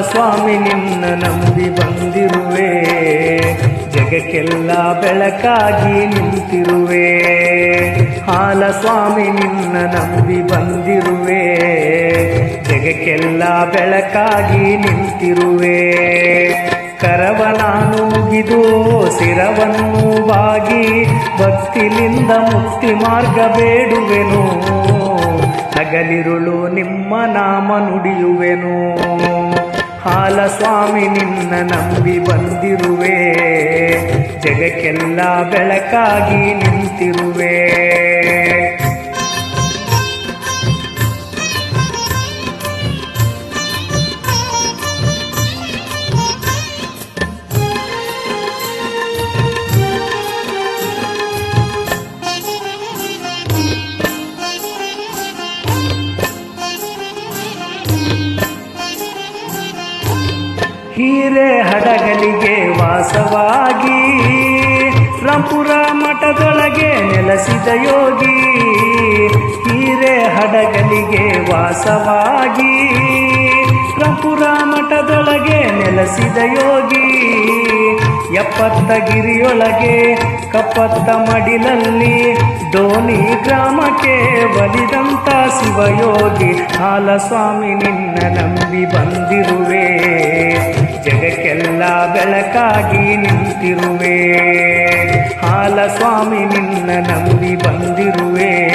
ಸ್ವಾಮಿ ನಿನ್ನ ನಂಬಿ ಬಂದಿರುವೆ. ಜಗಕ್ಕೆಲ್ಲ ಬೆಳಕಾಗಿ ನಿಂತಿರುವೆ. ಹಾಲ ಸ್ವಾಮಿ ನಿನ್ನ ನಂಬಿ ಬಂದಿರುವೆ. ಜಗಕ್ಕೆಲ್ಲ ಬೆಳಕಾಗಿ ನಿಂತಿರುವೆ. ಕರವ ನಾನು ಮುಗಿದು ಶಿರವನ್ನು ಬಾಗಿ, ಭಕ್ತಿಲಿಂದ ಮುಕ್ತಿ ಮಾರ್ಗ ಬೇಡುವೆನು. ಹಗಲಿರುಳು ನಿಮ್ಮ ನಾಮ ನುಡಿಯುವೆನು. ಹಾಲ ಸ್ವಾಮಿ ನಿನ್ನ ನಂಬಿ ಬಂದಿರುವೆ. ಜಗಕ್ಕೆಲ್ಲ ಬೆಳಕಾಗಿ ನಿಂತಿರುವೆ. ಹೀರೆ ಹಡಗಲಿಗೆ ವಾಸವಾಗಿ ರಾಂಪುರ ಮಠದೊಳಗೆ ನೆಲೆಸಿದ ಯೋಗಿ. ಹೀರೆ ಹಡಗಲಿಗೆ ವಾಸವಾಗಿ ರಾಂಪುರ ಮಠದೊಳಗೆ ನೆಲೆಸಿದ ಯೋಗಿ. ಎಪ್ಪತ್ತ ಗಿರಿಯೊಳಗೆ ಕಪ್ಪತ್ತ ಮಡಿಲಲ್ಲಿ ಧೋನಿ ಗ್ರಾಮಕ್ಕೆ ಬಲಿದಂತ ಶಿವಯೋಗಿ ಹಾಲ ಸ್ವಾಮಿ ನಿನ್ನ ನಂಬಿ ಬಂದಿರುವೆ. ಜಗಕ್ಕೆಲ್ಲ ಬೆಳಕಾಗಿ ನಿಂತಿರುವೆ. ಹಾಲ ಸ್ವಾಮಿ ನಿನ್ನ ನಂಬಿ ಬಂದಿರುವೆ.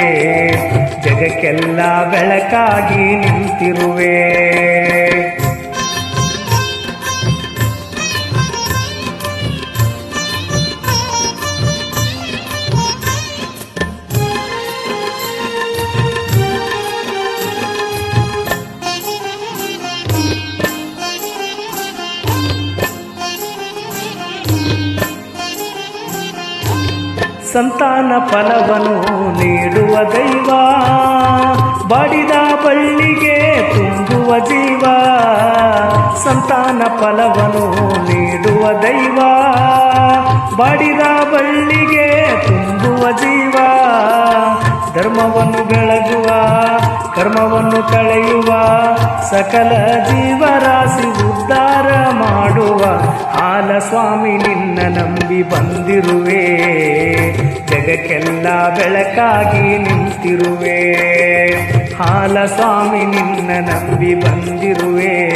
ಜಗಕ್ಕೆಲ್ಲ ಬೆಳಕಾಗಿ ನಿಂತಿರುವೆ. ಸಂತಾನ ಫಲವನ್ನು ನೀಡುವ ದೈವ. ಬಾಡಿದ ಬಳ್ಳಿಗೆ ತುಂಬುವ ಜೀವ. ಸಂತಾನ ಫಲವನ್ನು ನೀಡುವ ದೈವ. ಬಾಡಿದ ಬಳ್ಳಿಗೆ ತುಂಬುವ ಜೀವ. ಧರ್ಮವನ್ನು ಬೆಳಗುವ, ಕರ್ಮವನ್ನು ಕಳೆಯುವ, ಸಕಲ ಜೀವರಾಶಿ ಉದ್ಧಾರ ಮಾಡುವ ಹಾಲ ಸ್ವಾಮಿ ನಿನ್ನ ನಂಬಿ ಬಂದಿರುವೆ. ಜಗಕ್ಕೆಲ್ಲ ಬೆಳಕಾಗಿ ನಿಂತಿರುವೆ. ಹಾಲ ಸ್ವಾಮಿ ನಿನ್ನ ನಂಬಿ ಬಂದಿರುವೆ.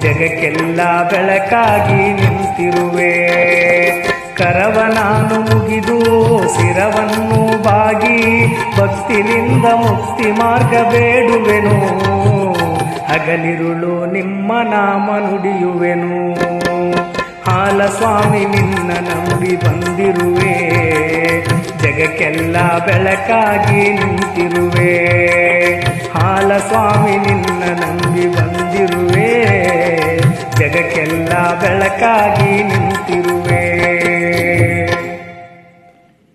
ಜಗಕ್ಕೆಲ್ಲ ಬೆಳಕಾಗಿ ನಿಂತಿರುವೆ. ಕರವ ನಾನು ಮುಗಿದು ಸಿರವನ್ನು ಬಾಗಿ ಭಕ್ತಿನಿಂದ ಮುಕ್ತಿ ಮಾರ್ಗ ಬೇಡುವೆನು ಹಗಲಿರುಳು ನಿಮ್ಮ ನಾಮ ನುಡಿಯುವೆನು. ಹಾಲ ಸ್ವಾಮಿ ನಿನ್ನ ನಂಬಿ ಬಂದಿರುವೆ. ಜಗಕ್ಕೆಲ್ಲ ಬೆಳಕಾಗಿ ನಿಂತಿರುವೆ. ಹಾಲ ಸ್ವಾಮಿ ನಿನ್ನ ನಂಬಿ ಬಂದಿರುವೆ. ಜಗಕ್ಕೆಲ್ಲ ಬೆಳಕಾಗಿ ನಿಂತಿರುವೆ.